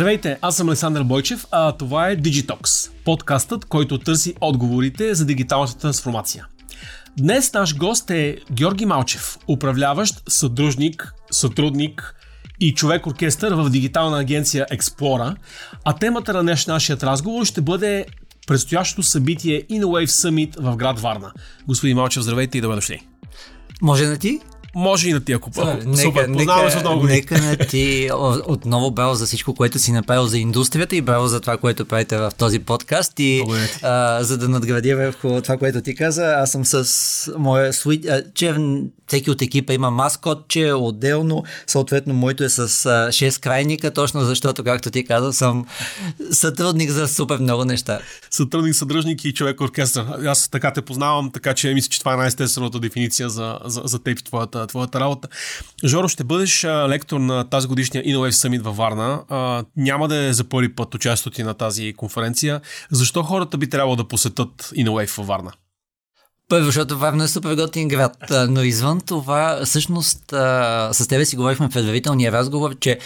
Здравейте, аз съм Александър Бойчев, а това е Digitox, подкастът, който търси отговорите за дигиталната трансформация. Днес наш гост е Георги Малчев, управляващ, съдружник, сътрудник и човек-оркестър в дигитална агенция Explora, а темата на днес нашият разговор ще бъде предстоящото събитие InnoWave Summit в град Варна. Господин Малчев, здравейте и добре дошли. Може да ти? Може и на ти, ако Супер, нека, Супер, познаваме се от много Нека на ти отново браво за всичко, което си направил за индустрията и браво за това, което правите в този подкаст. И а, за да надградя върху това, което ти каза, аз съм с моя суит, че всеки от екипа има маскотче отделно, съответно моето е с 6 крайника, точно защото, както ти каза, съм сътрудник за супер много неща. Сътрудник, съдръжник и човек оркестър. Аз така те познавам, така че мисля, че това е най-естествената дефиниция за, за, за теб и твоята твоята, работа. Жоро, ще бъдеш лектор на тази годишния InnoWave Summit във Варна. Няма да е за първи път участието ти на тази конференция. Защо хората би трябвало да посетат InnoWave във Варна? Първо, защото Варна е супер готин град, но извън това, всъщност, с тебе си говорихме в предварителния разговор, че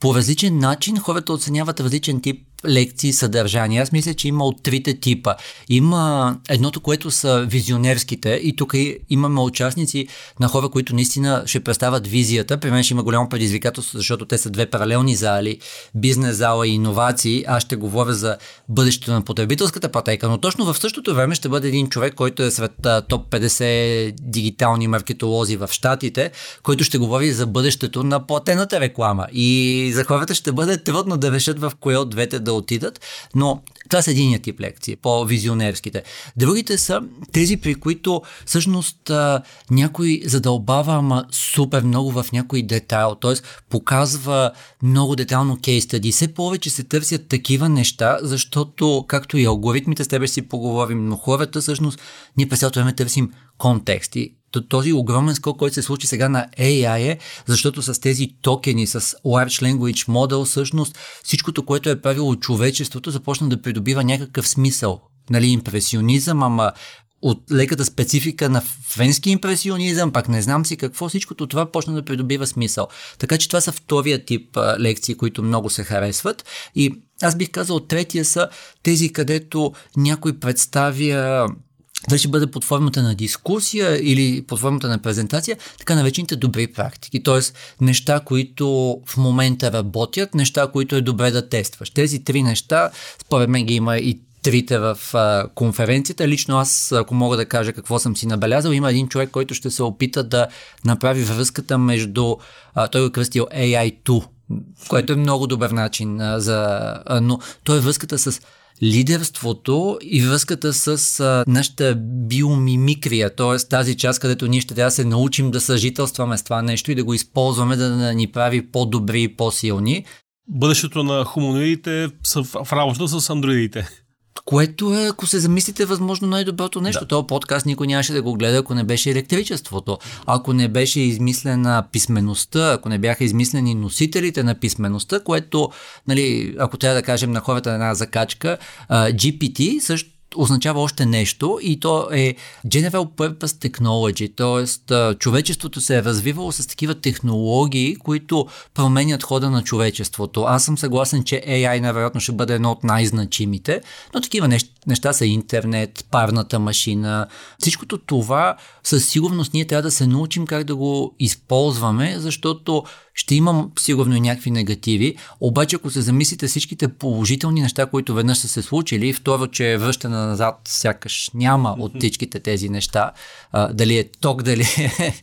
по различен начин хората оценяват различен тип лекции, съдържания. Аз мисля, че има от трите типа. Има едното, което са визионерските и тук имаме участници на хора, които наистина ще представят визията. При мен ще има голямо предизвикателство, защото те са две паралелни зали, бизнес зала и иновации. Аз ще говоря за бъдещето на потребителската пътека, но точно в същото време ще бъде един човек, който е сред топ 50 дигитални маркетолози в Штатите, който ще говори за бъдещето на платената реклама. И за хората ще бъде трудно да решат в кое от двете да отидат, но това са единия тип лекции, по-визионерските. Другите са тези, при които всъщност някой задълбава ама супер много в някой детайл, т.е. показва много детално кейс стади. Все повече се търсят такива неща, защото, както и алгоритмите, с тебе си поговорим, но хората всъщност ние през цялото време търсим контексти този огромен скок, който се случи сега на AI е, защото с тези токени, с Large Language Model, всъщност всичкото, което е правило човечеството, започна да придобива някакъв смисъл. Нали, импресионизъм, ама от леката специфика на френски импресионизъм, пак не знам си какво, всичкото това почна да придобива смисъл. Така че това са втория тип а, лекции, които много се харесват. И аз бих казал, третия са тези, където някой представя дали ще бъде под формата на дискусия или под формата на презентация, така наречените добри практики. Т.е. неща, които в момента работят, неща, които е добре да тестваш. Тези три неща, според мен ги има и трите в а, конференцията. Лично аз, ако мога да кажа какво съм си набелязал, има един човек, който ще се опита да направи връзката между, а, той го е кръстил AI2, което е много добър начин а, за... А, но той е връзката с лидерството и връзката с а, нашата биомимикрия, т.е. тази част, където ние ще трябва да се научим да съжителстваме с това нещо и да го използваме, да, ни прави по-добри и по-силни. Бъдещето на хуманоидите са в работа с андроидите. Което е, ако се замислите, възможно най-доброто нещо. Да. Този подкаст никой нямаше да го гледа, ако не беше електричеството, ако не беше измислена писмеността, ако не бяха измислени носителите на писмеността, което, нали, ако трябва да кажем на хората една закачка, GPT също означава още нещо и то е General Purpose Technology, т.е. човечеството се е развивало с такива технологии, които променят хода на човечеството. Аз съм съгласен, че AI навероятно ще бъде едно от най-значимите, но такива неща, неща са интернет, парната машина. Всичкото това със сигурност ние трябва да се научим как да го използваме, защото ще имам сигурно и някакви негативи, обаче ако се замислите всичките положителни неща, които веднъж са се случили, второ, че е връщане назад сякаш няма от всичките тези неща, а, дали е ток, дали е,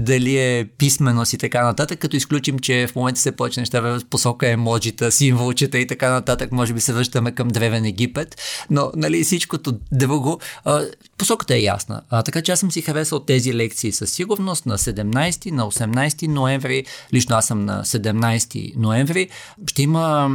дали е писменост и така нататък, като изключим, че в момента се повече неща в посока емоджита, символчета и така нататък, може би се връщаме към древен Египет, но нали, всичкото друго, а, посоката е ясна. А, така че аз съм си харесал тези лекции със сигурност на 17, на 18 ноември, лично аз съм на 17 ноември. Ще има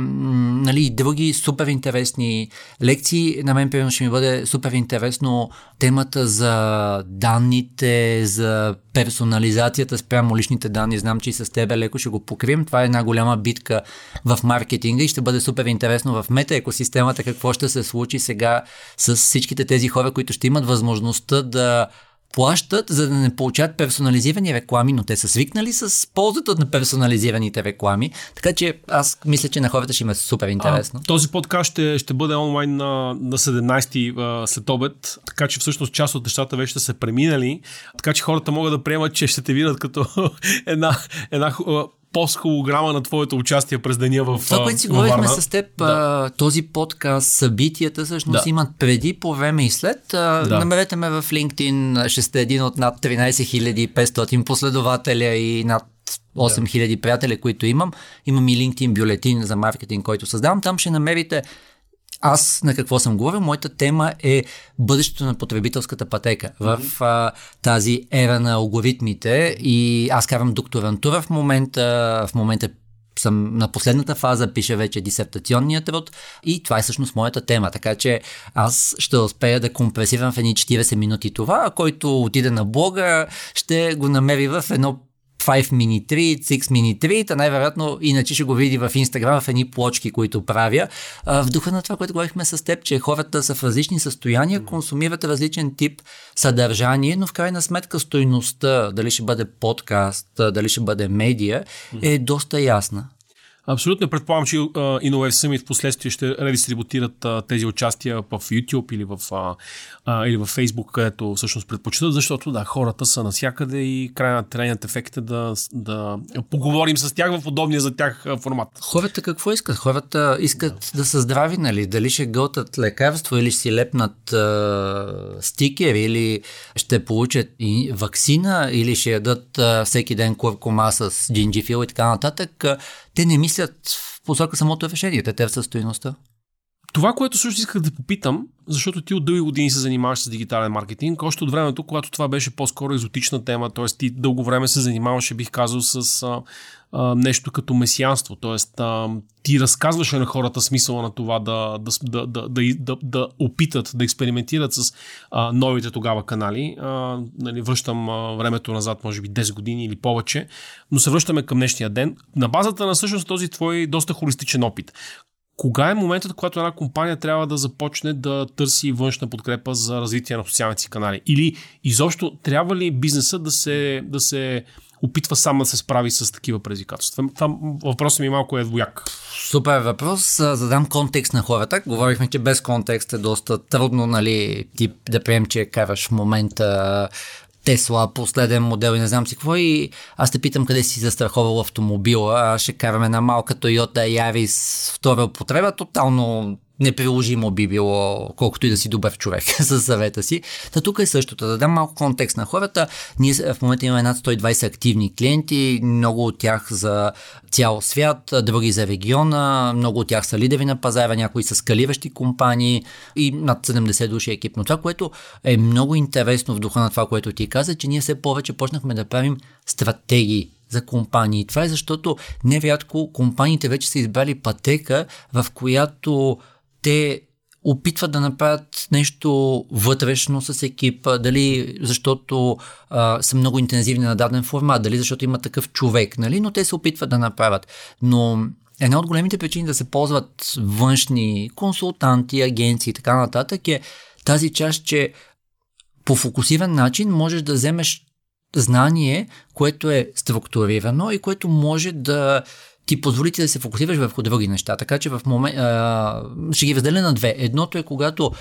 нали, други супер интересни лекции. На мен, примерно, ще ми бъде супер интересно темата за данните, за персонализацията спрямо личните данни. Знам, че и с тебе леко ще го покрием. Това е една голяма битка в маркетинга и ще бъде супер интересно в мета екосистемата какво ще се случи сега с всичките тези хора, които ще имат възможността да плащат, за да не получават персонализирани реклами, но те са свикнали с ползата на персонализираните реклами. Така че аз мисля, че на хората ще им е супер интересно. А, този подкаст ще, ще бъде онлайн на, на 17-ти а, след обед, така че всъщност част от нещата вече са преминали, така че хората могат да приемат, че ще те видят като една, една пост-холограма на твоето участие през деня в Това, което си говорихме с теб, да. този подкаст, събитията всъщност да. имат преди, по време и след. Да. Намерете ме в LinkedIn, ще сте един от над 13 500 последователя и над 8000 да. приятели, които имам. Имам и LinkedIn бюлетин за маркетинг, който създавам. Там ще намерите аз на какво съм говорил? Моята тема е бъдещето на потребителската пътека mm-hmm. в а, тази ера на алгоритмите. И аз карам докторантура в момента, в момента съм на последната фаза, пиша вече дисертационния труд. И това е всъщност моята тема, така че аз ще успея да компресирам в едни 40 минути това, който отиде на блога, ще го намери в едно 5 Mini 3, 6 Mini 3, та най-вероятно иначе ще го види в Инстаграм в едни плочки, които правя. в духа на това, което говорихме с теб, че хората са в различни състояния, консумират различен тип съдържание, но в крайна сметка стойността, дали ще бъде подкаст, дали ще бъде медия, е доста ясна. Абсолютно. Предполагам, че InnoWave Summit в последствие ще редистрибутират тези участия в YouTube или в, или в Facebook, където всъщност предпочитат, защото да, хората са навсякъде и крайна трайният ефект е да, да поговорим с тях в удобния за тях формат. Хората какво искат? Хората искат да, да са здрави, нали? Дали ще готат лекарство или ще си лепнат uh, стикер или ще получат и вакцина или ще ядат uh, всеки ден куркума с джинджифил и така нататък те не мислят в посока самото решение, те търсят стоиността. Това, което също исках да попитам, защото ти от дълги години се занимаваш с дигитален маркетинг, още от времето, когато това беше по-скоро екзотична тема, т.е. ти дълго време се занимаваше, бих казал, с а, а, нещо като месианство, т.е. ти разказваше на хората смисъла на това да, да, да, да, да, да, да опитат, да експериментират с а, новите тогава канали. А, нали, връщам а, времето назад, може би 10 години или повече, но се връщаме към днешния ден. На базата на всъщност този твой доста холистичен опит, кога е моментът, когато една компания трябва да започне да търси външна подкрепа за развитие на социалните си канали? Или изобщо трябва ли бизнеса да се, да се опитва сам да се справи с такива предизвикателства? Там въпросът ми малко е двояк. Супер въпрос. Задам контекст на хората. Говорихме, че без контекст е доста трудно, нали, тип да прием, че караш в момента Тесла, последен модел и не знам си какво. И аз те питам къде си застраховал автомобила. Ще караме една малка Toyota Yaris втора употреба. Тотално неприложимо би било, колкото и да си добър човек със съвета си. Та тук е същото. Да дам малко контекст на хората. Ние в момента имаме над 120 активни клиенти, много от тях за цял свят, други за региона, много от тях са лидери на пазара, някои са скалиращи компании и над 70 души екип. Но това, което е много интересно в духа на това, което ти каза, че ние все повече почнахме да правим стратегии за компании. Това е защото нерядко компаниите вече са избрали пътека, в която те опитват да направят нещо вътрешно с екипа, дали защото а, са много интензивни на даден формат, дали защото има такъв човек, нали? но те се опитват да направят. Но една от големите причини да се ползват външни консултанти, агенции и така нататък е тази част, че по фокусиран начин можеш да вземеш знание, което е структурирано и което може да ти позволи ти да се фокусираш върху други неща. Така че в момент ще ги разделя на две. Едното е когато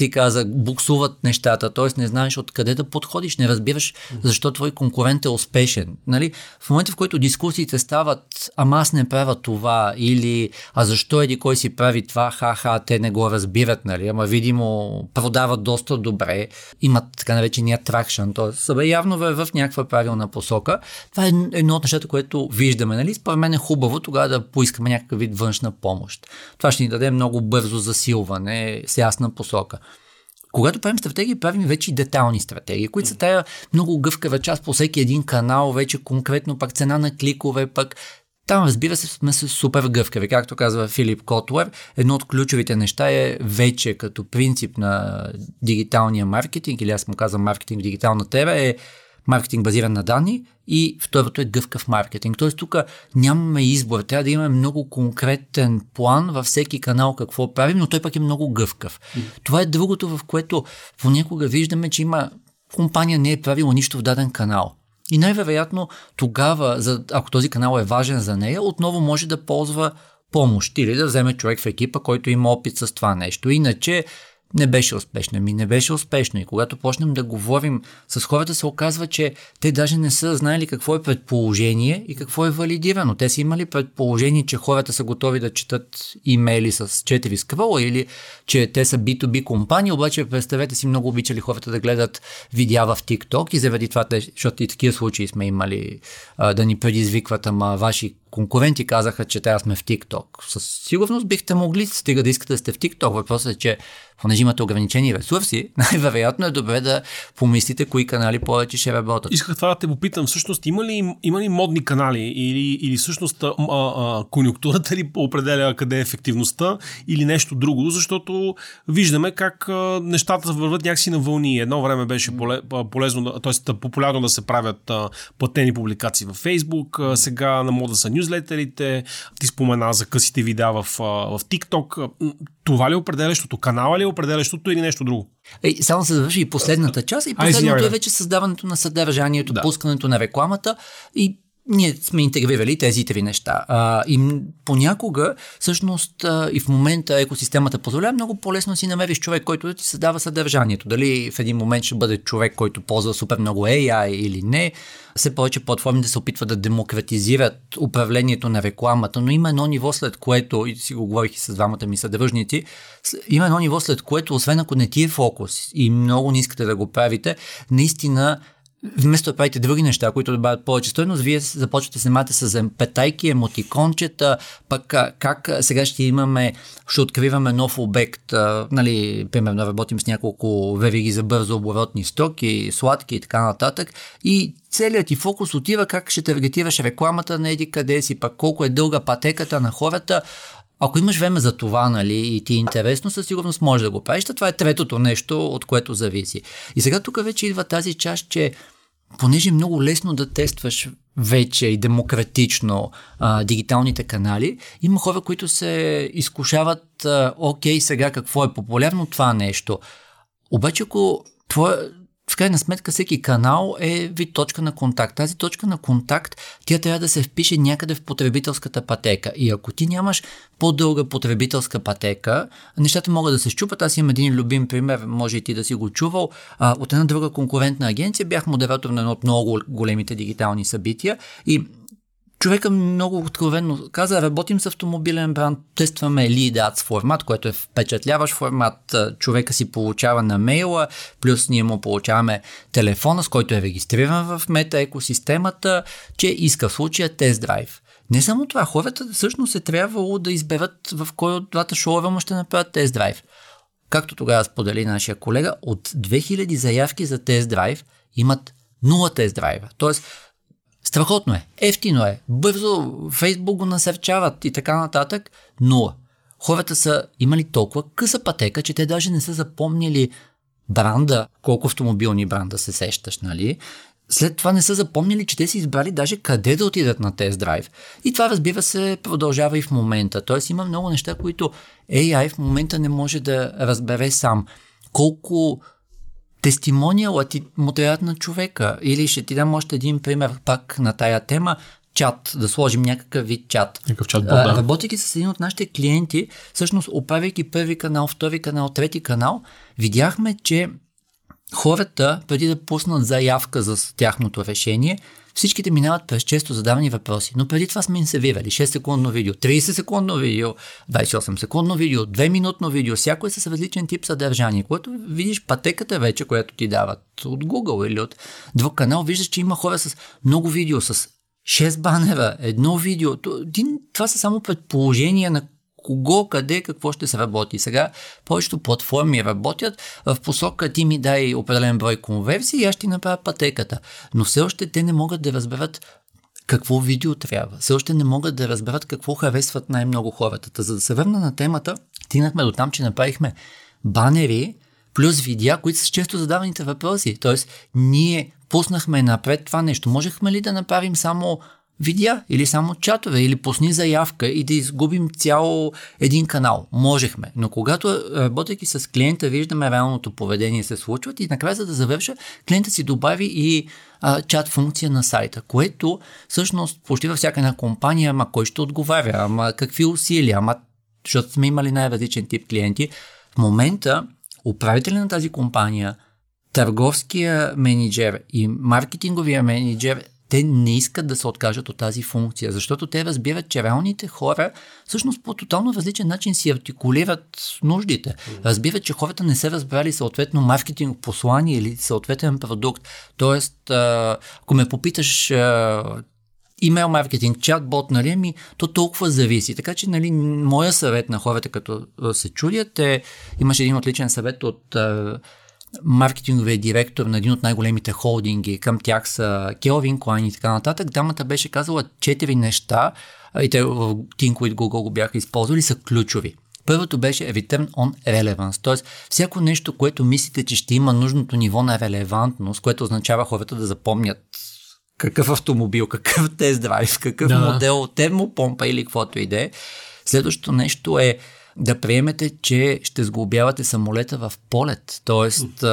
ти каза, буксуват нещата, т.е. не знаеш откъде да подходиш, не разбираш защо твой конкурент е успешен. Нали? В момента, в който дискусиите стават, ама аз не правя това, или а защо еди кой си прави това, ха-ха, те не го разбират, нали? ама видимо продават доста добре, имат така наречения тракшн, т.е. са явно в някаква правилна посока. Това е едно от нещата, което виждаме. Нали? Според мен е хубаво тогава да поискаме някакъв вид външна помощ. Това ще ни даде много бързо засилване с ясна посока. Когато правим стратегии, правим вече и детални стратегии, които са тая много гъвкава част по всеки един канал, вече конкретно пак цена на кликове, пък там, разбира се, сме се супер гъвкави. Както казва Филип Котлер, едно от ключовите неща е вече като принцип на дигиталния маркетинг, или аз му казвам маркетинг в дигиталната ера, е маркетинг базиран на данни и второто е гъвкав маркетинг. Тоест тук нямаме избор, трябва да имаме много конкретен план във всеки канал какво правим, но той пък е много гъвкав. Това е другото, в което понякога виждаме, че има компания не е правила нищо в даден канал. И най-вероятно тогава, ако този канал е важен за нея, отново може да ползва помощ или да вземе човек в екипа, който има опит с това нещо. Иначе не беше успешна. Ми не беше успешно. И когато почнем да говорим с хората, се оказва, че те даже не са знаели какво е предположение и какво е валидирано. Те са имали предположение, че хората са готови да четат имейли с 4 скрола или че те са B2B компании, обаче представете си, много обичали хората да гледат видеа в TikTok и заради това, защото и такива случаи сме имали да ни предизвикват, ама ваши конкуренти казаха, че трябва сме в TikTok. Със сигурност бихте могли, стига да искате да сте в TikTok. Въпросът е, че понеже имате ограничени ресурси, най-вероятно е добре да помислите кои канали повече ще работят. Исках това да те попитам. Всъщност има ли, има ли модни канали или, или всъщност а, а, конюнктурата ли определя къде е ефективността или нещо друго, защото виждаме как а, нещата върват някакси на вълни. Едно време беше поле, полезно, т.е. популярно да се правят а, платени публикации във Facebook, а, сега на мода са нюзлетерите, ти спомена за късите видеа в, в TikTok. Това ли е определящото? Канала ли е определящото или нещо друго? Ей, само се завърши и последната част. И последното Ай, е вече създаването на съдържанието, да. пускането на рекламата и ние сме интегрирали тези три неща. А, и понякога, всъщност, а, и в момента екосистемата позволява много по-лесно си намериш човек, който да ти създава съдържанието. Дали в един момент ще бъде човек, който ползва супер много AI или не. Все повече платформи да се опитват да демократизират управлението на рекламата, но има едно ниво след което, и си го говорих и с двамата ми съдръжници, има едно ниво след което, освен ако не ти е фокус и много не искате да го правите, наистина вместо да правите други неща, които добавят повече стойност, вие започвате да се с петайки, емотикончета, пък как сега ще имаме, ще откриваме нов обект, нали, примерно работим с няколко вериги за бързо оборотни стоки, сладки и така нататък и целият ти фокус отива как ще таргетираш рекламата на еди къде си, пък колко е дълга пътеката на хората, ако имаш време за това, нали, и ти е интересно, със сигурност можеш да го правиш. Това е третото нещо, от което зависи. И сега тук вече идва тази част, че понеже е много лесно да тестваш вече и демократично а, дигиталните канали, има хора, които се изкушават, а, окей, сега какво е популярно това нещо. Обаче, ако твоя, в крайна сметка всеки канал е вид точка на контакт. Тази точка на контакт тя трябва да се впише някъде в потребителската пътека. И ако ти нямаш по-дълга потребителска пътека, нещата могат да се щупат. Аз имам един любим пример, може и ти да си го чувал. А, от една друга конкурентна агенция бях модератор на едно от много големите дигитални събития и Човека много откровенно каза, работим с автомобилен бранд, тестваме Lead Ads формат, който е впечатляващ формат, човека си получава на мейла, плюс ние му получаваме телефона, с който е регистриран в мета екосистемата, че иска в случая тест драйв. Не само това, хората всъщност е трябвало да изберат в кой от двата шоура му ще направят тест драйв. Както тогава сподели нашия колега, от 2000 заявки за тест драйв имат 0 тест драйва. Тоест, Страхотно е, ефтино е, бързо Фейсбук го насърчават и така нататък, но хората са имали толкова къса пътека, че те даже не са запомнили бранда, колко автомобилни бранда се сещаш, нали? След това не са запомнили, че те са избрали даже къде да отидат на тест драйв. И това, разбира се, продължава и в момента. Тоест има много неща, които AI в момента не може да разбере сам. Колко тестимониала ти му на човека. Или ще ти дам още един пример пак на тая тема. Чат, да сложим някакъв вид чат. Някакъв чат, да. Работейки с един от нашите клиенти, всъщност оправяйки първи канал, втори канал, трети канал, видяхме, че хората, преди да пуснат заявка за тяхното решение, Всичките минават през често задавани въпроси, но преди това сме им сервирали 6 секундно видео, 30 секундно видео, 28 секундно видео, 2 минутно видео, всяко е с различен тип съдържание. Когато видиш пътеката вече, която ти дават от Google или от друг канал, виждаш, че има хора с много видео, с 6 банера, едно видео. Това са само предположения на кого, къде, какво ще се работи. Сега повечето платформи работят в посока ти ми дай определен брой конверсии и аз ще направя пътеката. Но все още те не могат да разберат какво видео трябва. Все още не могат да разберат какво харесват най-много хората. За да се върна на темата, стигнахме до там, че направихме банери плюс видеа, които са често задаваните въпроси. Тоест, ние пуснахме напред това нещо. Можехме ли да направим само видеа или само чатове или пусни заявка и да изгубим цял един канал. Можехме. Но когато работейки с клиента виждаме реалното поведение се случват и накрая за да завърша, клиента си добави и а, чат функция на сайта, което всъщност почти във всяка една компания, ама кой ще отговаря, ама какви усилия, ама защото сме имали най-различен тип клиенти. В момента управителя на тази компания, търговския менеджер и маркетинговия менеджер те не искат да се откажат от тази функция, защото те разбират, че реалните хора всъщност по тотално различен начин си артикулират нуждите. Разбират, че хората не са разбрали съответно маркетинг послание или съответен продукт. Тоест, ако ме попиташ имейл маркетинг, чатбот, нали, ми, то толкова зависи. Така че, нали, моя съвет на хората, като се чудят, е, имаше един отличен съвет от маркетинговия директор на един от най-големите холдинги, към тях са Келвин Клайн и така нататък, дамата беше казала четири неща, и те в Think with Google го бяха използвали, са ключови. Първото беше Return on Relevance, т.е. всяко нещо, което мислите, че ще има нужното ниво на релевантност, което означава хората да запомнят какъв автомобил, какъв тест драйв, какъв да. модел, термопомпа или каквото и да е. Следващото нещо е да приемете, че ще сглобявате самолета в полет. Тоест,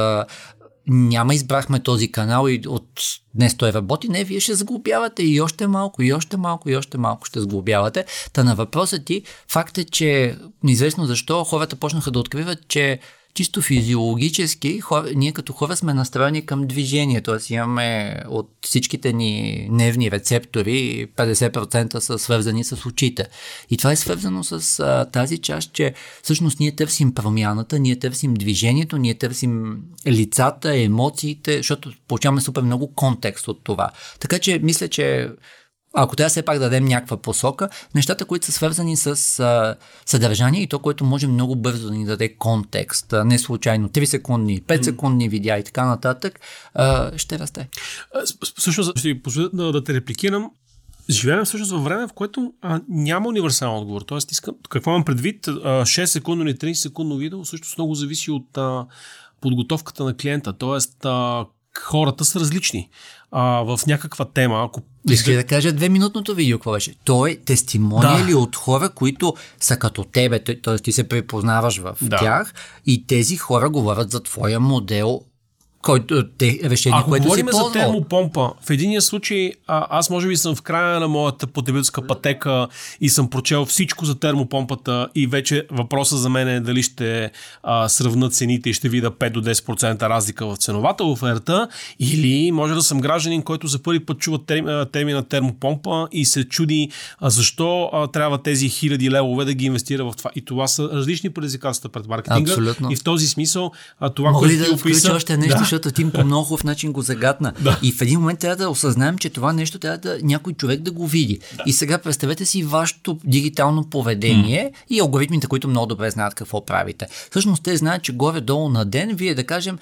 няма избрахме този канал и от днес той работи. Не, вие ще сглобявате и още малко, и още малко, и още малко ще сглобявате. Та на въпроса ти, факт е, че неизвестно защо хората почнаха да откриват, че чисто физиологически, хора, ние като хора сме настроени към движение, т.е. имаме от всичките ни нервни рецептори, 50% са свързани с очите. И това е свързано с а, тази част, че всъщност ние търсим промяната, ние търсим движението, ние търсим лицата, емоциите, защото получаваме супер много контекст от това. Така че мисля, че ако трябва все пак да дадем някаква посока, нещата, които са свързани с а, съдържание и то, което може много бързо да ни даде контекст, а, не случайно 3 секундни, 5 секундни видеа и така нататък, а, ще расте. Всъщност, ще ви позволя да, да те репликирам. Живеем всъщност във време, в което а, няма универсален отговор. Тоест, искам, какво имам предвид? А, 6 секундно или 30 секундно видео също много зависи от а, подготовката на клиента. Тоест, а, хората са различни а, в някаква тема. Ако... Искаш да кажа две-минутното видео, какво беше? То е тестимониали да. от хора, които са като тебе, т.е. ти се препознаваш в да. тях и тези хора говорят за твоя модел който, те, решение, Ако което говорим си за термопомпа, в единия случай а, аз може би съм в края на моята потребителска пътека и съм прочел всичко за термопомпата и вече въпроса за мен е дали ще а, сравнат цените и ще видя 5 до 10% разлика в ценовата оферта или може да съм гражданин, който за първи път чува термина термопомпа и се чуди а, защо а, трябва тези хиляди левове да ги инвестира в това. И това са различни предизвикателства пред маркетинга. Абсолютно. И в този смисъл а, това, Мога което да ти описа... още нещо, да защото Тим по много хубав начин го загадна. Да. И в един момент трябва да осъзнаем, че това нещо трябва да някой човек да го види. Да. И сега представете си вашето дигитално поведение mm. и алгоритмите, които много добре знаят какво правите. Всъщност те знаят, че горе-долу на ден, вие да кажем,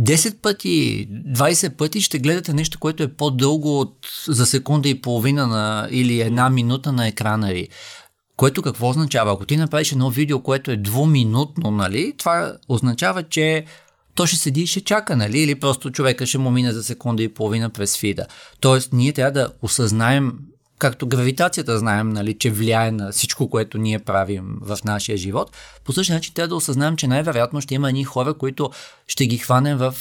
10 пъти, 20 пъти ще гледате нещо, което е по-дълго от за секунда и половина на, или една минута на екрана ви. Което какво означава? Ако ти направиш едно видео, което е двуминутно, нали, това означава, че то ще седи и ще чака, нали? Или просто човека ще му мине за секунда и половина през фида. Тоест, ние трябва да осъзнаем, както гравитацията знаем, нали, че влияе на всичко, което ние правим в нашия живот. По същия начин трябва да осъзнаем, че най-вероятно ще има едни хора, които ще ги хванем в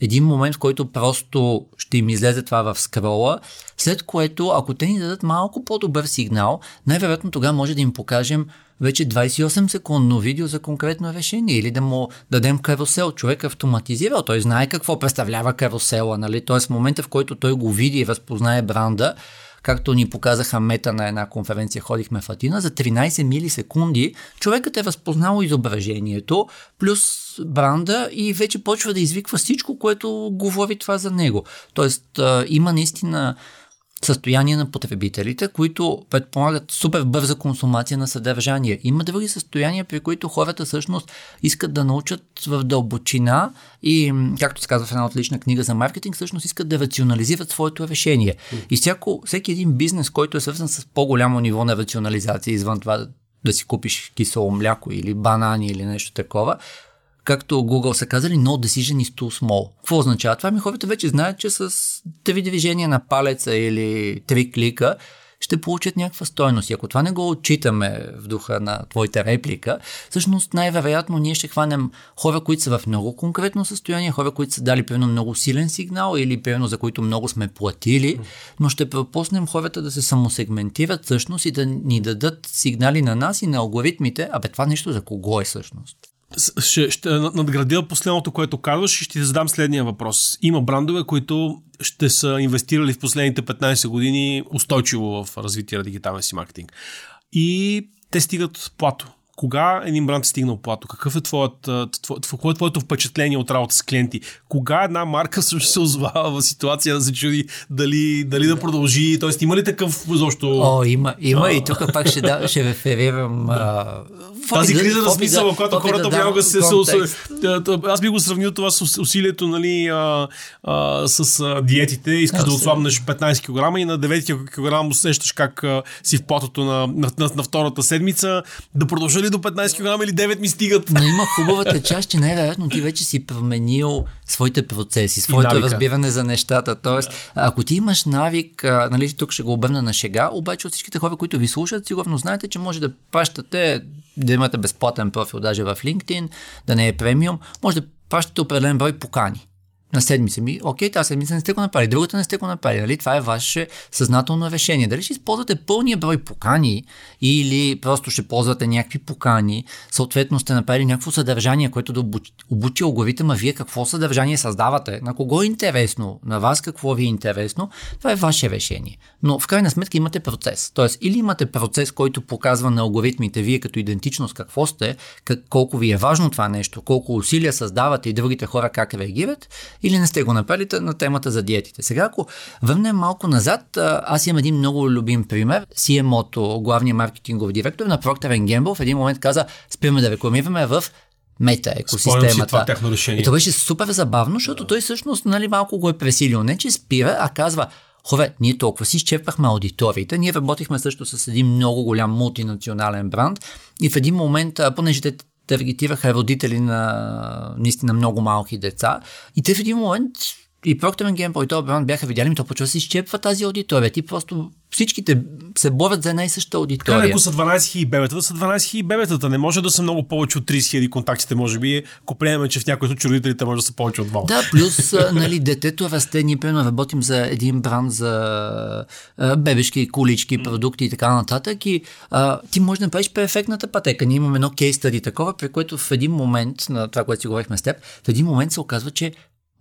един момент, в който просто ще им излезе това в скрола, след което, ако те ни дадат малко по-добър сигнал, най-вероятно тогава може да им покажем вече 28 секундно видео за конкретно решение или да му дадем карусел. Човек автоматизирал, той знае какво представлява карусела, нали? Тоест в момента, в който той го види и разпознае бранда, както ни показаха мета на една конференция, ходихме в Атина, за 13 милисекунди човекът е разпознал изображението, плюс бранда и вече почва да извиква всичко, което говори това за него. Тоест има наистина състояние на потребителите, които предполагат супер бърза консумация на съдържание. Има други състояния, при които хората всъщност искат да научат в дълбочина и, както се казва в една отлична книга за маркетинг, всъщност искат да рационализират своето решение. И всяко, всеки един бизнес, който е свързан с по-голямо ниво на рационализация, извън това да си купиш кисело мляко или банани или нещо такова, както Google са казали, no decision is too small. Какво означава това? Ми хората вече знаят, че с три движения на палеца или три клика ще получат някаква стойност. И ако това не го отчитаме в духа на твоята реплика, всъщност най-вероятно ние ще хванем хора, които са в много конкретно състояние, хора, които са дали примерно много силен сигнал или примерно за които много сме платили, но ще пропуснем хората да се самосегментират всъщност и да ни дадат сигнали на нас и на алгоритмите, абе това нещо за кого е всъщност. Ще, ще надградя последното, което казваш и ще ти задам следния въпрос. Има брандове, които ще са инвестирали в последните 15 години устойчиво в развитие на дигиталния си маркетинг. И те стигат плато кога един бранд е стигнал плато? Какъв е твоето, какво е твоето впечатление от работа с клиенти? Кога една марка също се озвава в ситуация да се чуди дали, дали да продължи? Тоест има ли такъв защо? О, има, има а, и тук пак ще, да, ще реферирам а, тази криза на смисъл, в която хората да се, се, Аз би го сравнил това с усилието нали, а, а, с а, диетите. Искаш да отслабнеш 15 кг и на 9 кг усещаш как а, си в платото на, на, на, на втората седмица. Да продължа ли до 15 кг или 9 ми стигат? Но има хубавата част, че най-вероятно ти вече си променил своите процеси, своето разбиране за нещата. Тоест, ако ти имаш навик, нали, тук ще го обърна на шега, обаче от всичките хора, които ви слушат, сигурно знаете, че може да пращате да имате безплатен профил даже в LinkedIn, да не е премиум, може да пращате определен брой покани на седмица ми, окей, тази седмица не сте го направили, другата не сте го направили, нали? Това е ваше съзнателно решение. Дали ще използвате пълния брой покани или просто ще ползвате някакви покани, съответно сте направили някакво съдържание, което да обучи, алгоритъма вие какво съдържание създавате, на кого е интересно, на вас какво ви е интересно, това е ваше решение. Но в крайна сметка имате процес. Тоест, или имате процес, който показва на алгоритмите вие като идентичност какво сте, как, колко ви е важно това нещо, колко усилия създавате и другите хора как реагират, или не сте го направили на темата за диетите. Сега, ако върнем малко назад, аз имам един много любим пример. CMO-то, главният маркетингов директор на Procter Gamble в един момент каза, спираме да рекламираме в мета екосистемата. това техно решение. И това беше супер забавно, защото той всъщност нали, малко го е пресилил. Не, че спира, а казва, Хове, ние толкова си изчерпахме аудиториите. Ние работихме също с един много голям мултинационален бранд и в един момент, понеже те таргетираха родители на наистина много малки деца. И те в един момент и Procter Gamble и този бранд бяха видяли, ми то почва да се изчепва тази аудитория. Ти просто всичките се борят за една и съща аудитория. Така, ако са 12 000 бебета, са 12 000 бебетата. Не може да са много повече от 30 000 контактите, може би, ако приемем, че в някои случаи родителите може да са повече от 2. Да, плюс нали, детето расте. Ние примерно работим за един бранд за бебешки, колички, продукти и така нататък. И а, ти можеш да направиш перфектната пътека. Ние имаме едно кейс стади такова, при което в един момент, на това, което си говорихме с теб, в един момент се оказва, че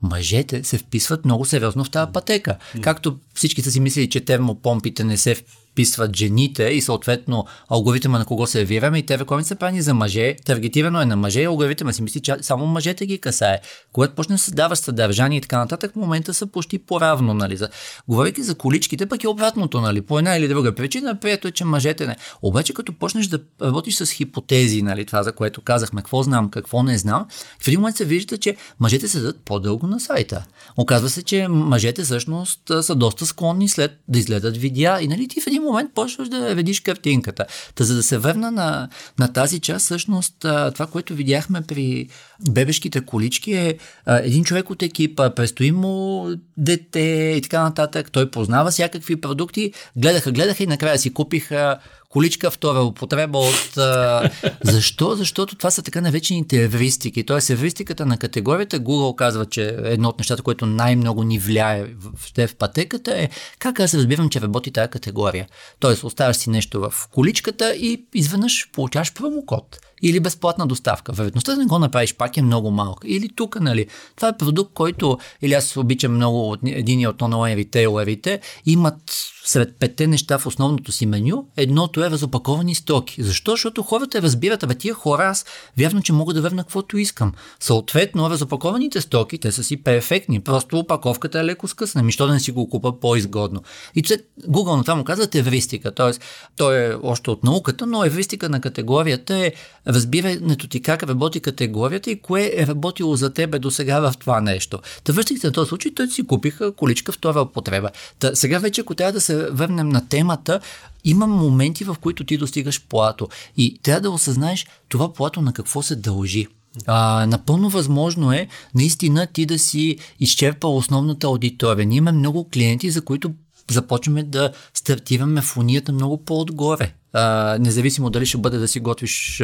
мъжете се вписват много сериозно в тази пътека. Както всички са си мислили, че термопомпите не се вписват жените и съответно алгоритъма на кого се явираме и те рекламите са правени за мъже, таргетирано е на мъже и алгоритъма си мисли, че само мъжете ги касае. Когато почне да се дава съдържание и така нататък, в момента са почти по-равно. Нали. За... Говорейки за количките, пък е обратното. Нали. По една или друга причина, прието е, че мъжете не. Обаче като почнеш да работиш с хипотези, нали, това за което казахме, какво знам, какво не знам, в един момент се вижда, че мъжете седат по-дълго на сайта. Оказва се, че мъжете всъщност са доста склонни след да изгледат видеа и нали, ти в един момент почваш да редиш картинката. Та за да се върна на, на тази част, всъщност това, което видяхме при бебешките колички е един човек от екипа, престои му дете и така нататък, той познава всякакви продукти, гледаха, гледаха и накрая си купиха количка втора употреба от... А, защо? Защото това са така наречените евристики. Тоест евристиката на категорията, Google казва, че едно от нещата, което най-много ни влияе в, в, в пътеката е как аз разбирам, че работи тази категория. Тоест оставяш си нещо в количката и изведнъж получаваш промокод или безплатна доставка. Вероятността да не го направиш пак е много малка. Или тук, нали, това е продукт, който, или аз обичам много от един от онлайн ритейлерите, имат сред петте неща в основното си меню, едното е разопаковани стоки. Защо? Защото хората разбират, абе тия хора аз вярно, че мога да върна каквото искам. Съответно, разопакованите стоки, те са си перфектни, просто опаковката е леко скъсна, ми що да не си го купа по-изгодно. И че Google на това му казват евристика, т.е. той е още от науката, но евристика на категорията е разбирането ти как работи категорията и кое е работило за тебе до сега в това нещо. Та връщайки на този случай, той си купиха количка втора употреба. Та сега вече, ако трябва да се върнем на темата, има моменти, в които ти достигаш плато и трябва да осъзнаеш това плато на какво се дължи. А, напълно възможно е наистина ти да си изчерпал основната аудитория. Ние имаме много клиенти, за които започваме да стартираме фонията много по-отгоре. А, независимо дали ще бъде да си готвиш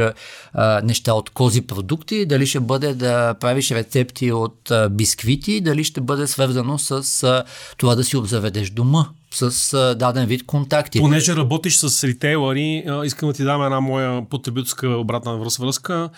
а, неща от кози продукти, дали ще бъде да правиш рецепти от а, бисквити, дали ще бъде свързано с а, това да си обзаведеш дома с а, даден вид контакти. Понеже работиш с ритейлъри, искам да ти дам една моя потребителска обратна връзка.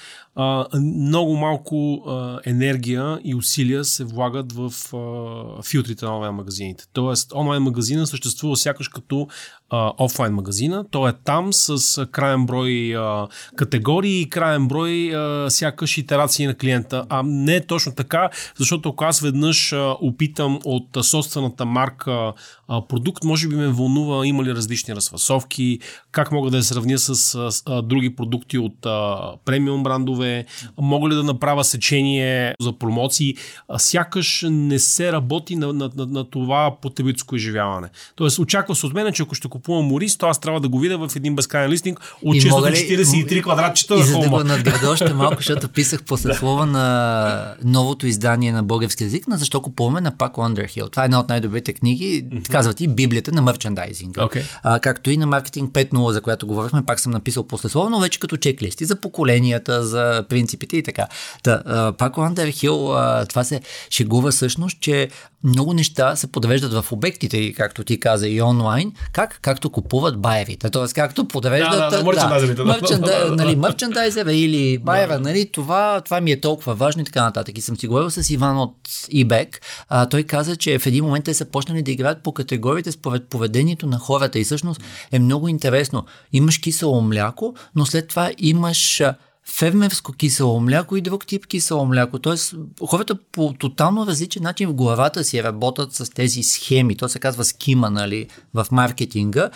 Много малко а, енергия и усилия се влагат в а, филтрите на онлайн магазините. Тоест, онлайн магазина съществува сякаш като а, офлайн магазина. Той е там с краен брой а, категории и краен брой а, сякаш итерации на клиента. А не е точно така, защото ако аз веднъж а, опитам от а, собствената марка а, продукт, може би ме вълнува има ли различни разфасовки, как мога да я сравня с а, а, други продукти от а, премиум брандове, мога ли да направя сечение за промоции. А, сякаш не се работи на, на, на, на това потребителско изживяване. Тоест, очаква се от мен, че ако ще купувам Морис, то аз трябва да го видя в един безкрайен листинг от 643 квадратчета и за да го надграда още малко, защото писах послеслова на новото издание на български язик, на защо купуваме на Пак Underhill. Това е една от най-добрите книги, mm-hmm. казват и Библията на мерчендайзинга. Okay. А, както и на маркетинг 5.0, за която говорихме, пак съм написал послеслова, но вече като чеклисти за поколенията, за принципите и така. Та, Пак Underhill, това се шегува всъщност, че много неща се подвеждат в обектите, както ти каза, и онлайн, как? Както купуват байерите. Тоест, както подвеждат... Да, да, да, да, мърченда, нали, мърчендайзера или байера, нали, това, това ми е толкова важно и така нататък. И съм си говорил с Иван от eBay. А, той каза, че в един момент те са почнали да играят по категориите според поведението на хората. И всъщност е много интересно. Имаш кисело мляко, но след това имаш фермерско кисело мляко и друг тип кисело мляко. Тоест, хората по тотално различен начин в главата си работят с тези схеми. То се казва скима, нали, в маркетинга.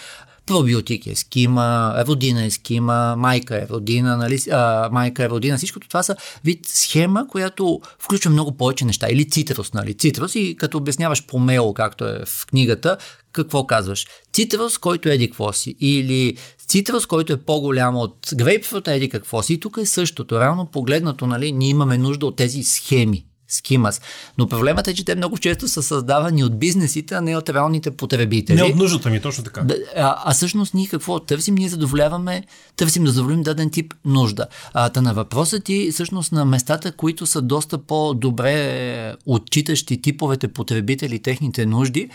Пробиотик е скима, родина е скима, майка е родина, нали, а, майка е родина. Всичко това са вид схема, която включва много повече неща. Или цитрус, нали? Цитрус и като обясняваш по мейл, както е в книгата, какво казваш? Цитрус, който еди какво си. Или цитрус, който е по-голям от грейпфрут, еди какво си. И тук е същото. Реално погледнато, нали, ние имаме нужда от тези схеми. Скимас. Но проблемът е, че те много често са създавани от бизнесите, а не от реалните потребители. Не от нуждата ми, точно така. А, а всъщност ние какво търсим? Ние задоволяваме, търсим да задоволим даден тип нужда. А, та на въпроса ти, всъщност на местата, които са доста по-добре отчитащи типовете потребители, техните нужди,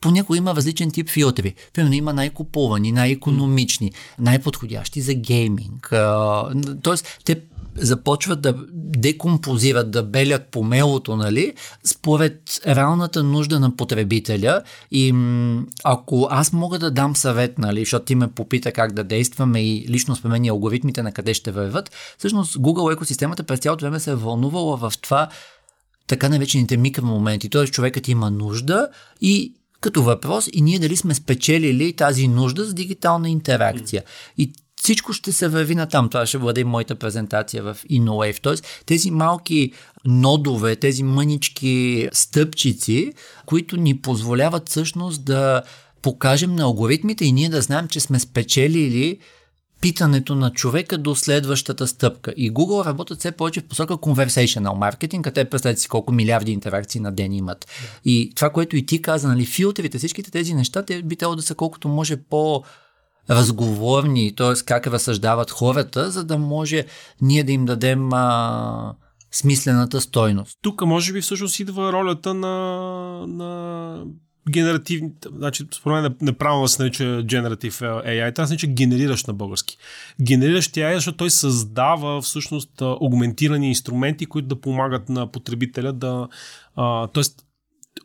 понякога има различен тип филтри. Примерно има най-купувани, най-економични, най-подходящи за гейминг. Тоест, те започват да декомпозират, да белят по мелото, нали, според реалната нужда на потребителя. И ако аз мога да дам съвет, нали, защото ти ме попита как да действаме и лично с мен алгоритмите на къде ще върват, всъщност Google екосистемата през цялото време се е вълнувала в това така наречените микромоменти. Т.е. човекът има нужда и като въпрос и ние дали сме спечелили тази нужда с дигитална интеракция. И всичко ще се върви на там. Това ще бъде моята презентация в InnoWave. Тоест, тези малки нодове, тези мънички стъпчици, които ни позволяват всъщност да покажем на алгоритмите и ние да знаем, че сме спечелили питането на човека до следващата стъпка. И Google работят все повече в посока conversational маркетинг, къде представете си колко милиарди интеракции на ден имат. И това, което и ти каза, нали, филтрите, всичките тези неща, те би трябвало да са колкото може по- разговорни, т.е. как разсъждават хората, за да може ние да им дадем а, смислената стойност. Тук може би всъщност идва ролята на, на генеративни, значи според мен неправилно се нарича Generative AI, това се нарича генериращ на български. Генериращ AI, защото той създава всъщност аугментирани инструменти, които да помагат на потребителя да, т.е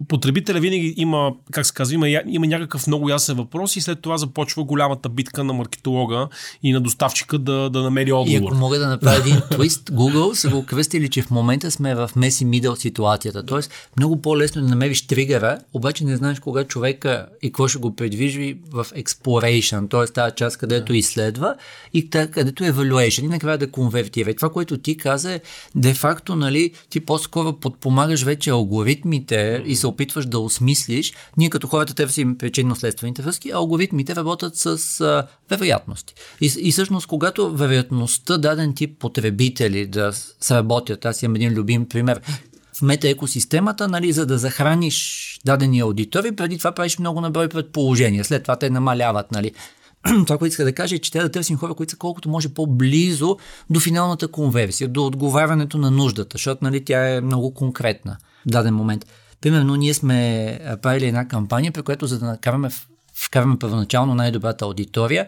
потребителя винаги има, как се казва, има, има някакъв много ясен въпрос и след това започва голямата битка на маркетолога и на доставчика да, да намери отговор. И ако мога да направя един твист, Google са го кръстили, че в момента сме в меси мидъл ситуацията. Тоест, много по-лесно да намериш тригъра, обаче не знаеш кога човека и какво ще го предвижи в exploration, т.е. тази част, където изследва и където е evaluation и накрая да конвертира. И това, което ти каза е, де-факто, нали, ти по-скоро подпомагаш вече алгоритмите и се опитваш да осмислиш. Ние като хората търсим причинно-следствените връзки, а алгоритмите работят с а, вероятности. И, и всъщност, когато вероятността даден тип потребители да сработят, аз имам един любим пример, в мета екосистемата, нали, за да захраниш дадени аудитори, преди това правиш много наброй предположения, след това те намаляват. Нали. това, което иска да кажа е, че трябва да търсим хора, които са колкото може по-близо до финалната конверсия, до отговарянето на нуждата, защото нали, тя е много конкретна в даден момент. Примерно, ние сме правили една кампания, при която за да накараме, вкараме първоначално най-добрата аудитория,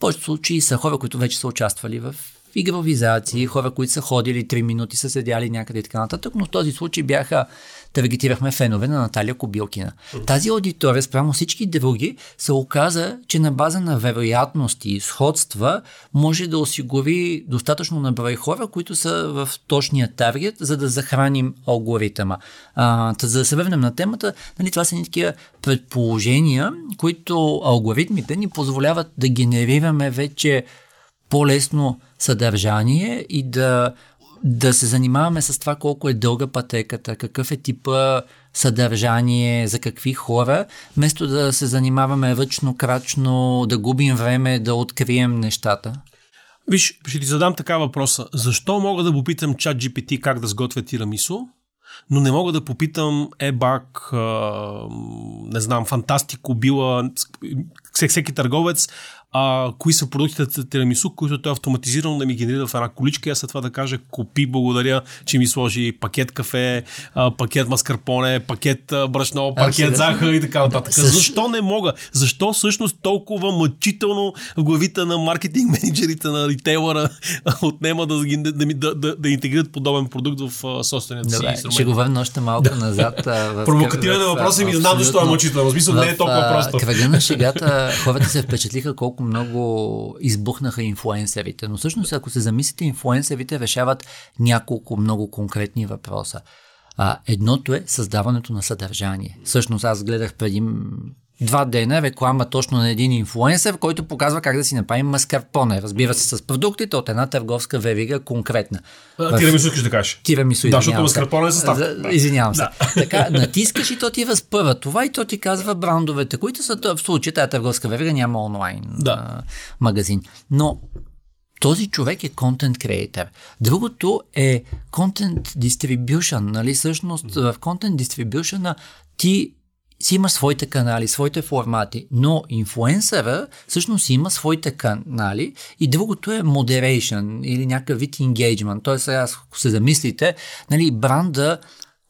повечето случаи са хора, които вече са участвали в игровизации, хора, които са ходили 3 минути, са седяли някъде и така нататък, но в този случай бяха таргетирахме фенове на Наталия Кобилкина. Тази аудитория, спрямо всички други, се оказа, че на база на вероятности и сходства може да осигури достатъчно на брой хора, които са в точния таргет, за да захраним алгоритъма. А, за да се върнем на темата, нали, това са ни такива предположения, които алгоритмите ни позволяват да генерираме вече по-лесно съдържание и да да се занимаваме с това колко е дълга пътеката, какъв е типа съдържание, за какви хора, вместо да се занимаваме ръчно, крачно, да губим време, да открием нещата? Виж, ще ти задам така въпроса. Защо мога да попитам чат GPT как да сготвя тирамисо, но не мога да попитам ебак, не знам, фантастико, била, всеки търговец, а, кои са продуктите за тирамису, които той автоматизирано да ми генерира в една количка и аз след това да кажа купи, благодаря, че ми сложи пакет кафе, а, пакет маскарпоне, пакет а, брашно, пакет а, захар и така нататък. Също... Защо не мога? Защо всъщност толкова мъчително в главите на маркетинг менеджерите на ритейлера отнема да, да, да, да, да, да интегрират подобен продукт в собствения си инструмент? Ще го върна още малко да. назад. Провокативен е въпрос и ми знам защо е мъчително. В смисъл не е толкова просто. Кръга на шегата хората се впечатлиха колко много избухнаха инфлуенсерите. Но всъщност, ако се замислите, инфлуенсерите решават няколко много конкретни въпроса. А, едното е създаването на съдържание. Всъщност аз гледах преди два дена реклама точно на един инфлуенсър, който показва как да си направим маскарпоне. Разбира се, с продуктите от една търговска верига конкретна. Тирамису искаш да кажеш. Тирамису, Да, защото маскарпоне е състав. Извинявам се. Да. Така, натискаш и то ти разпъва това и то ти казва брандовете, които са в случая тази търговска верига няма онлайн да. магазин. Но този човек е контент креатор. Другото е контент distribution. Нали? Всъщност в контент distribution ти си има своите канали, своите формати, но инфлуенсъра всъщност има своите канали и другото е moderation или някакъв вид engagement. Тоест, сега, ако се замислите, нали, бранда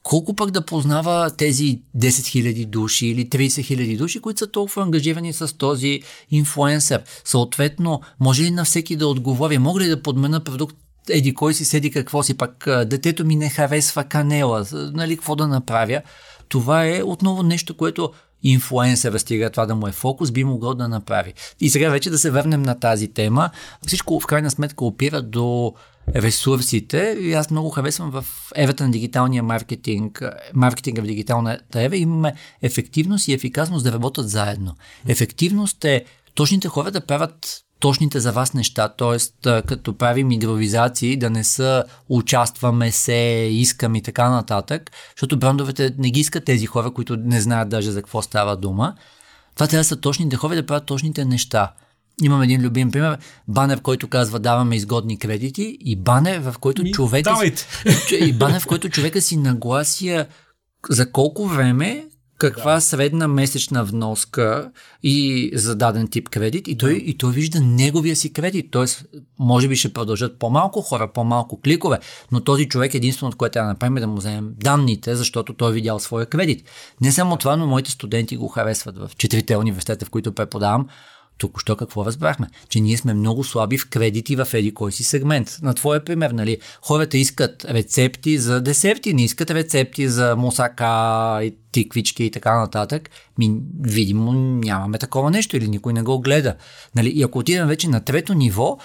колко пък да познава тези 10 000 души или 30 000 души, които са толкова ангажирани с този инфлуенсър. Съответно, може ли на всеки да отговори, мога ли да подмена продукт еди кой си седи какво си, пак детето ми не харесва канела, нали, какво да направя? Това е отново нещо, което инфлуенсъра стига това да му е фокус, би могъл да направи. И сега вече да се върнем на тази тема. Всичко в крайна сметка опира до ресурсите и аз много харесвам в ерата на дигиталния маркетинг, маркетинга в дигиталната ера имаме ефективност и ефикасност да работят заедно. Ефективност е точните хора да правят точните за вас неща, т.е. като правим игровизации, да не са участваме се, искам и така нататък, защото брандовете не ги искат тези хора, които не знаят даже за какво става дума. Това трябва да са точните хора да правят точните неща. Имам един любим пример. Банер, който казва даваме изгодни кредити и банер, в който Ми, човека си, и банер, в който човека си наглася за колко време каква да. средна месечна вноска и за даден тип кредит и той, да. и той вижда неговия си кредит. Тоест, може би ще продължат по-малко хора, по-малко кликове, но този човек единствено, от което трябва да направим е да му вземем данните, защото той е видял своя кредит. Не само това, но моите студенти го харесват в четирите университета, в които преподавам. Току-що какво разбрахме? Че ние сме много слаби в кредити в еди кой си сегмент. На твоя пример, нали? Хората искат рецепти за десерти, не искат рецепти за мусака и тиквички и така нататък. Ми, видимо, нямаме такова нещо или никой не го гледа. Нали? И ако отидем вече на трето ниво,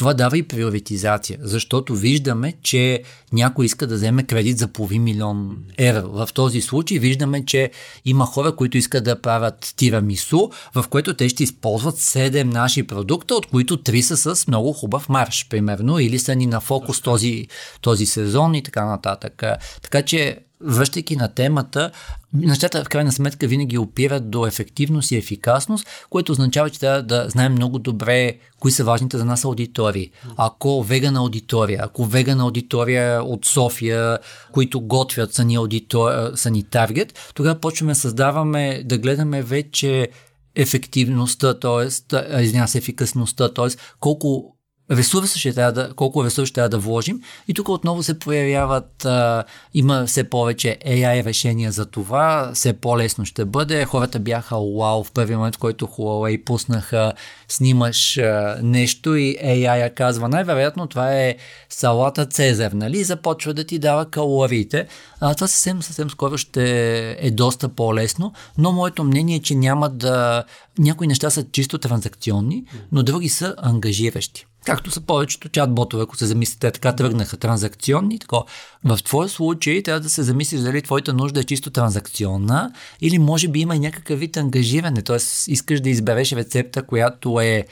това дава и приоритизация, защото виждаме, че някой иска да вземе кредит за половин милион евро. В този случай виждаме, че има хора, които искат да правят тирамису, в което те ще използват 7 наши продукта, от които 3 са с много хубав марш, примерно, или са ни на фокус този, този сезон и така нататък. Така че връщайки на темата, нещата в крайна сметка винаги опират до ефективност и ефикасност, което означава, че трябва да знаем много добре кои са важните за нас аудитории. Ако веган аудитория, ако веган аудитория от София, които готвят са ни, аудитор, са ни таргет, тогава почваме да създаваме, да гледаме вече ефективността, т.е. извиня се, ефикасността, т.е. колко ресурса ще трябва да, колко ресурс ще трябва да вложим. И тук отново се появяват, а, има все повече AI решения за това, все по-лесно ще бъде. Хората бяха вау в първи момент, в който Huawei пуснаха, снимаш а, нещо и AI казва, най-вероятно това е салата Цезар, нали? Започва да ти дава калориите. А, това съвсем, съвсем скоро ще е доста по-лесно, но моето мнение е, че няма да... Някои неща са чисто транзакционни, но други са ангажиращи. Както са повечето чат-ботове, ако се замислите, така тръгнаха транзакционни. Тако. В твой случай трябва да се замислиш дали твоята нужда е чисто транзакционна или може би има и някакъв вид ангажиране, т.е. искаш да избереш рецепта, която е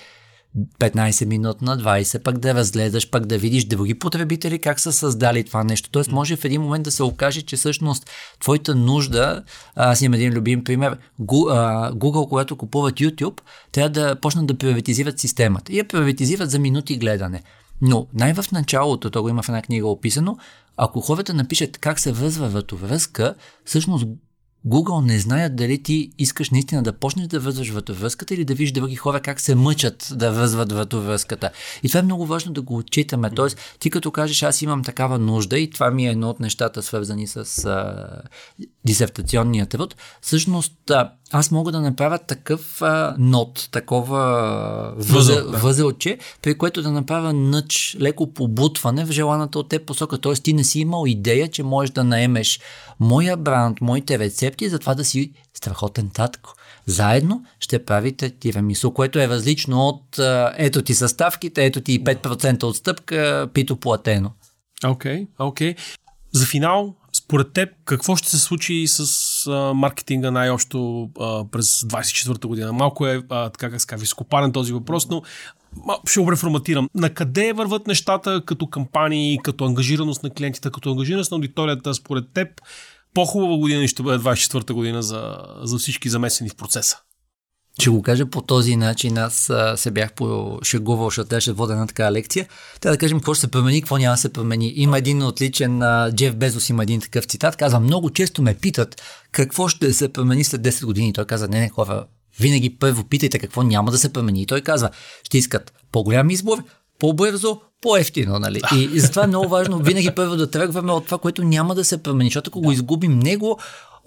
15 минут на 20, пък да разгледаш, пък да видиш други потребители как са създали това нещо. Тоест може в един момент да се окаже, че всъщност твоята нужда, аз имам един любим пример, Google, когато купуват YouTube, трябва да почнат да приватизират системата. И я приватизират за минути гледане. Но най-в началото, то го има в една книга описано, ако хората напишат как се връзва връзка, всъщност Google не знаят дали ти искаш наистина да почнеш да връзваш връзката или да виждаш други хора как се мъчат да връзват връзката. И това е много важно да го отчитаме. Тоест, ти като кажеш, аз имам такава нужда и това ми е едно от нещата, свързани с а, дисертационния труд, всъщност а, аз мога да направя такъв а, нот, такова възел, да. възелче, при което да направя нъч, леко побутване в желаната от теб посока. Тоест ти не си имал идея, че можеш да наемеш моя бранд, моите рецепти, за това да си страхотен татко. Заедно ще правите тирамисо, което е различно от ето ти съставките, ето ти 5% отстъпка, пито платено. Окей, okay, окей. Okay. За финал, според теб, какво ще се случи с а, маркетинга най-общо а, през 24-та година? Малко е, а, така как ска, вископарен този въпрос, но ще го реформатирам. На къде върват нещата като кампании, като ангажираност на клиентите, като ангажираност на аудиторията, според теб? По-хубава година ще бъде 24-та година за, за всички замесени в процеса. Ще го кажа по този начин. Аз се бях пошегувал, защото трябваше да водя една така лекция. Трябва да кажем какво ще се промени, какво няма да се промени. Има един отличен, а, Джеф Безос има един такъв цитат. Казва, много често ме питат какво ще се промени след 10 години. Той каза, не, не, хора, винаги първо питайте какво няма да се промени. И той казва, ще искат по-голям избор, по-бързо, по-ефтино, нали? И, и затова е много важно винаги първо да тръгваме от това, което няма да се промени, защото ако го изгубим него,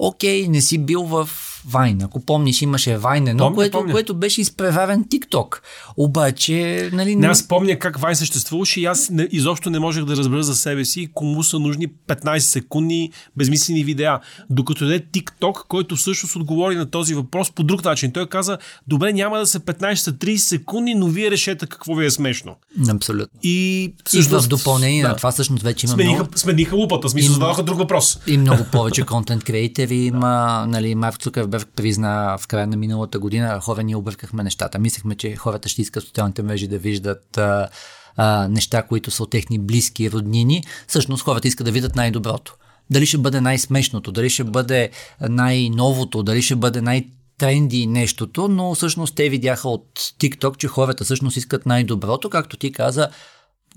окей, не си бил в Вайн. Ако помниш, имаше Вайн едно, помня, което, помня. което беше изпреварен TikTok. Обаче, нали... Не, аз помня как Вайн съществуваше и аз не, изобщо не можех да разбера за себе си кому са нужни 15 секундни безмислени видеа. Докато е TikTok, който всъщност отговори на този въпрос по друг начин. Той каза, добре, няма да са 15-30 секунди, но вие решете какво ви е смешно. Абсолютно. И, всъщност, и в допълнение да. на това всъщност вече има смениха, много... Смениха лупата, смисъл задаваха друг въпрос. И много повече контент креатори има, нали, Марк Цукърберг призна в края на миналата година, хора ние объркахме нещата. Мислехме, че хората ще искат социалните мрежи да виждат а, а, неща, които са от техни близки роднини. Всъщност хората искат да видят най-доброто. Дали ще бъде най-смешното, дали ще бъде най-новото, дали ще бъде най- тренди нещото, но всъщност те видяха от TikTok, че хората всъщност искат най-доброто, както ти каза,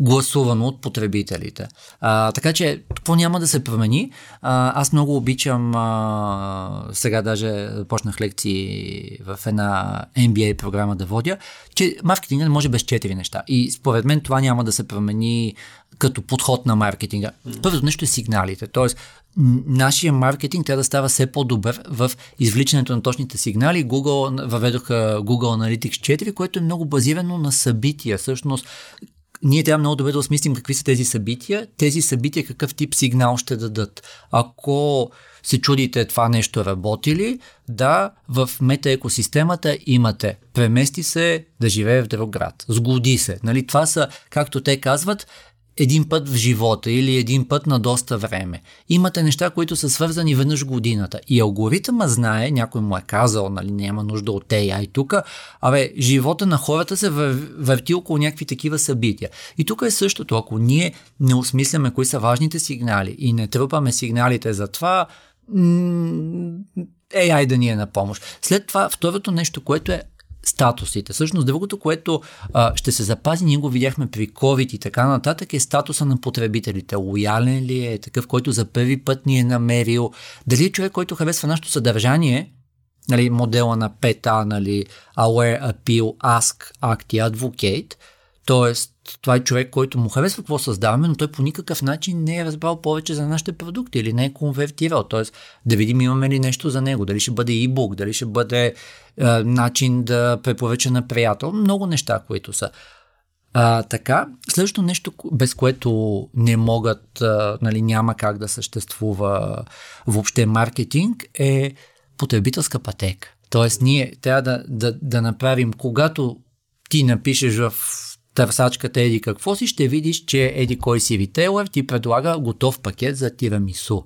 гласувано от потребителите. А, така че какво няма да се промени. А, аз много обичам, а, сега даже почнах лекции в една MBA програма да водя, че маркетингът може без четири неща. И според мен това няма да се промени като подход на маркетинга. Първото нещо е сигналите. Тоест, нашия маркетинг трябва да става все по-добър в извличането на точните сигнали. Google въведоха Google Analytics 4, което е много базирано на събития. Всъщност, ние трябва много добре да осмислим какви са тези събития, тези събития какъв тип сигнал ще дадат. Ако се чудите това нещо работи ли, да, в мета екосистемата имате премести се да живее в друг град, сгоди се. Нали? Това са, както те казват, един път в живота или един път на доста време. Имате неща, които са свързани веднъж годината. И алгоритъма знае, някой му е казал, нали, няма нужда от AI тук, абе, живота на хората се върти около някакви такива събития. И тук е същото. Ако ние не осмисляме кои са важните сигнали и не тръпаме сигналите за това, AI да ни е на помощ. След това, второто нещо, което е статусите. Всъщност, другото, което а, ще се запази, ние го видяхме при COVID и така нататък, е статуса на потребителите. Лоялен ли е, такъв, който за първи път ни е намерил, дали е човек, който харесва нашето съдържание, нали, модела на 5A, нали, Aware, Appeal, Ask, Act и Advocate, Тоест, това е човек, който му харесва какво създаваме, но той по никакъв начин не е разбрал повече за нашите продукти или не е конвертирал. Тоест, да видим имаме ли нещо за него. Дали ще бъде e-book, дали ще бъде е, начин да препоръча на приятел. Много неща, които са. А, така, следващото нещо, без което не могат, а, нали, няма как да съществува въобще маркетинг, е потребителска пътека. Тоест, ние трябва да, да, да направим, когато ти напишеш в търсачката еди какво си, ще видиш, че еди кой си ритейлър ти предлага готов пакет за тирамису.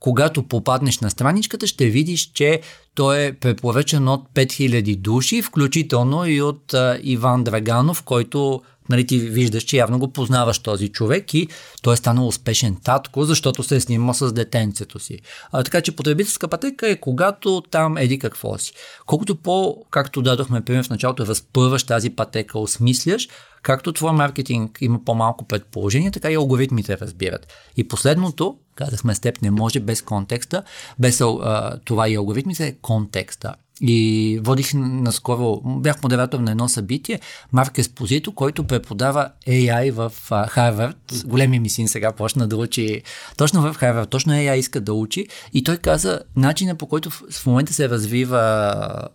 Когато попаднеш на страничката, ще видиш, че той е препоръчан от 5000 души, включително и от а, Иван Драганов, който нали, ти виждаш, че явно го познаваш този човек и той е станал успешен татко, защото се е снимал с детенцето си. А, така че потребителска пътека е когато там еди какво си. Колкото по, както дадохме пример в началото, разпърваш тази пътека, осмисляш, както твой маркетинг има по-малко предположение, така и алгоритмите разбират. И последното, казахме с теб, не може без контекста, без а, това и алгоритмите е контекста. И водих наскоро, бях модератор на едно събитие, Марк Еспозито, който преподава AI в Харвард. Големи ми син сега почна да учи точно в Харвард, точно AI иска да учи. И той каза, начина по който в момента се развива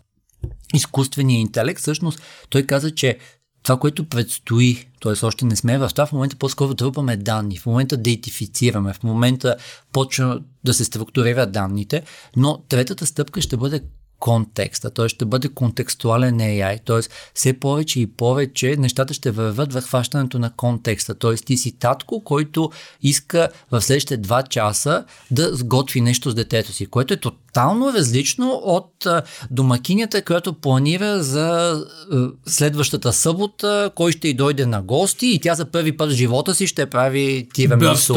изкуствения интелект, всъщност той каза, че това, което предстои, т.е. още не сме в това, в момента по-скоро трупаме данни, в момента дейтифицираме, в момента почва да се структурират данните, но третата стъпка ще бъде контекста, т.е. ще бъде контекстуален AI, т.е. все повече и повече нещата ще върват в хващането на контекста, т.е. ти си татко, който иска в следващите два часа да сготви нещо с детето си, което е тотално различно от домакинята, която планира за следващата събота, кой ще й дойде на гости и тя за първи път в живота си ще прави тирамисо.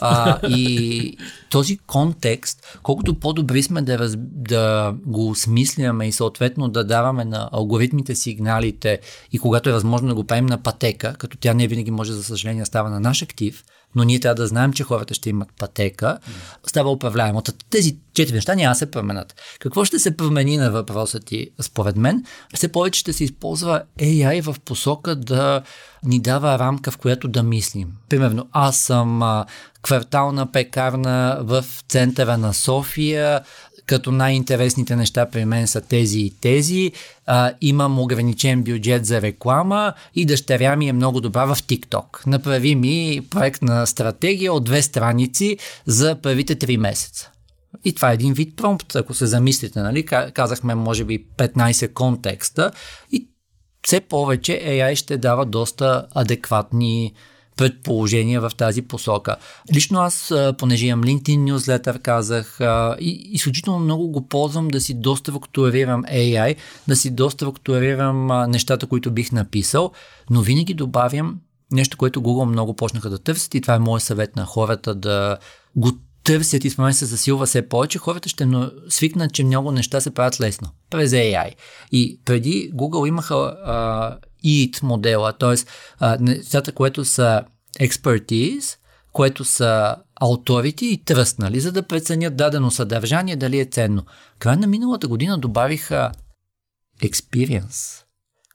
А, и този контекст, колкото по-добри сме да, раз, да го осмисляме и съответно да даваме на алгоритмите сигналите и когато е възможно да го правим на пътека, като тя не винаги може за съжаление става на наш актив, но ние трябва да знаем, че хората ще имат пътека, става управляемо. Тези четири неща няма се променят. Какво ще се промени на въпроса ти, според мен? Все повече ще се използва AI в посока да ни дава рамка, в която да мислим. Примерно, аз съм квартална пекарна в центъра на София, като най-интересните неща при мен са тези и тези. А, имам ограничен бюджет за реклама и дъщеря ми е много добра в TikTok. Направи ми проект на стратегия от две страници за първите три месеца. И това е един вид промпт, ако се замислите, нали? Казахме, може би, 15 контекста и все повече AI ще дава доста адекватни предположения в тази посока. Лично аз, понеже имам LinkedIn newsletter, казах, и изключително много го ползвам да си доструктурирам AI, да си доструктурирам нещата, които бих написал, но винаги добавям нещо, което Google много почнаха да търсят и това е моят съвет на хората да го търсят и спомен се засилва все повече, хората ще свикнат, че много неща се правят лесно, през AI. И преди Google имаха а, EAT модела, т.е. нещата, което са expertise, което са authority и trust, нали, за да преценят дадено съдържание, дали е ценно. Край на миналата година добавиха experience,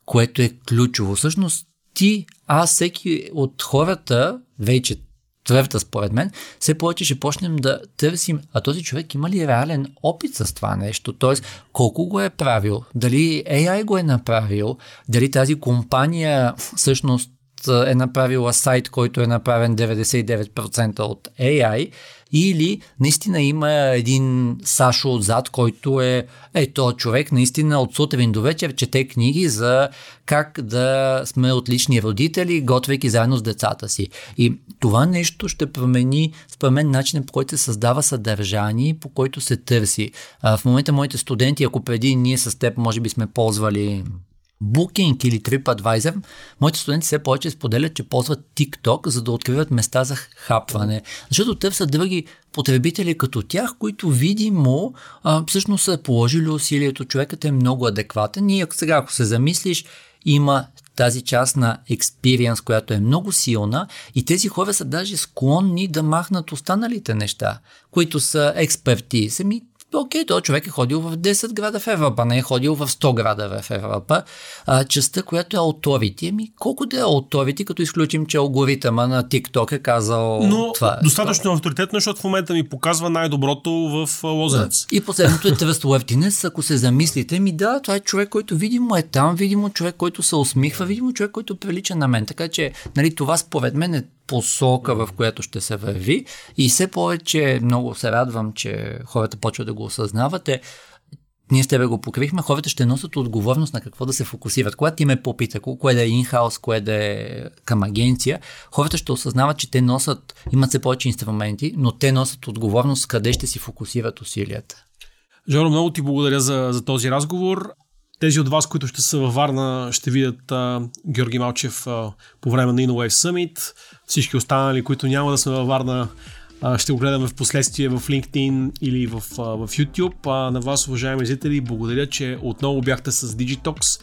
което е ключово. Всъщност ти, аз, всеки от хората, вече тревта според мен, все повече ще почнем да търсим, а този човек има ли реален опит с това нещо, т.е. колко го е правил, дали AI го е направил, дали тази компания всъщност е направила сайт, който е направен 99% от AI, или наистина има един Сашо отзад, който е, е то човек наистина от сутрин до вечер чете книги за как да сме отлични родители, готвейки заедно с децата си. И това нещо ще промени, според мен, начинът по който се създава съдържание, по който се търси. А, в момента моите студенти, ако преди ние с теб може би сме ползвали Booking или TripAdvisor, моите студенти все повече споделят, че ползват TikTok, за да откриват места за хапване. Защото търсят други потребители като тях, които видимо а, всъщност са положили усилието. Човекът е много адекватен и сега, ако се замислиш, има тази част на experience, която е много силна и тези хора са даже склонни да махнат останалите неща, които са експерти. Сами окей, този човек е ходил в 10 града в Европа, не е ходил в 100 града в Европа. А, частта, която е authority, ами колко да е authority, като изключим, че алгоритъма на TikTok е казал Но това. достатъчно авторитетно, защото в момента ми показва най-доброто в Лозенец. Да. И последното е trustworthiness, ако се замислите, ми да, това е човек, който видимо е там, видимо човек, който се усмихва, видимо човек, който прилича на мен. Така че, нали, това според мен е посока, в която ще се върви. И все повече много се радвам, че хората почват да го осъзнавате. Ние с тебе го покрихме, хората ще носят отговорност на какво да се фокусират. Когато ти ме попита, кое да е инхаус, кое да е към агенция, хората ще осъзнават, че те носят, имат се повече инструменти, но те носят отговорност къде ще си фокусират усилията. Жоро, много ти благодаря за, за този разговор. Тези от вас, които ще са във Варна, ще видят а, Георги Малчев а, по време на InnoWave Summit. Всички останали, които няма да са във Варна, а, ще го гледаме в последствие в LinkedIn или в, а, в YouTube. А, на вас, уважаеми зрители, благодаря, че отново бяхте с Digitox.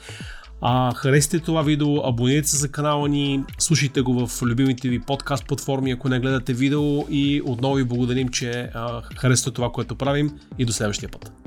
А, харесайте това видео, абонирайте се за канала ни, слушайте го в любимите ви подкаст платформи, ако не гледате видео и отново ви благодарим, че а, харесате това, което правим и до следващия път.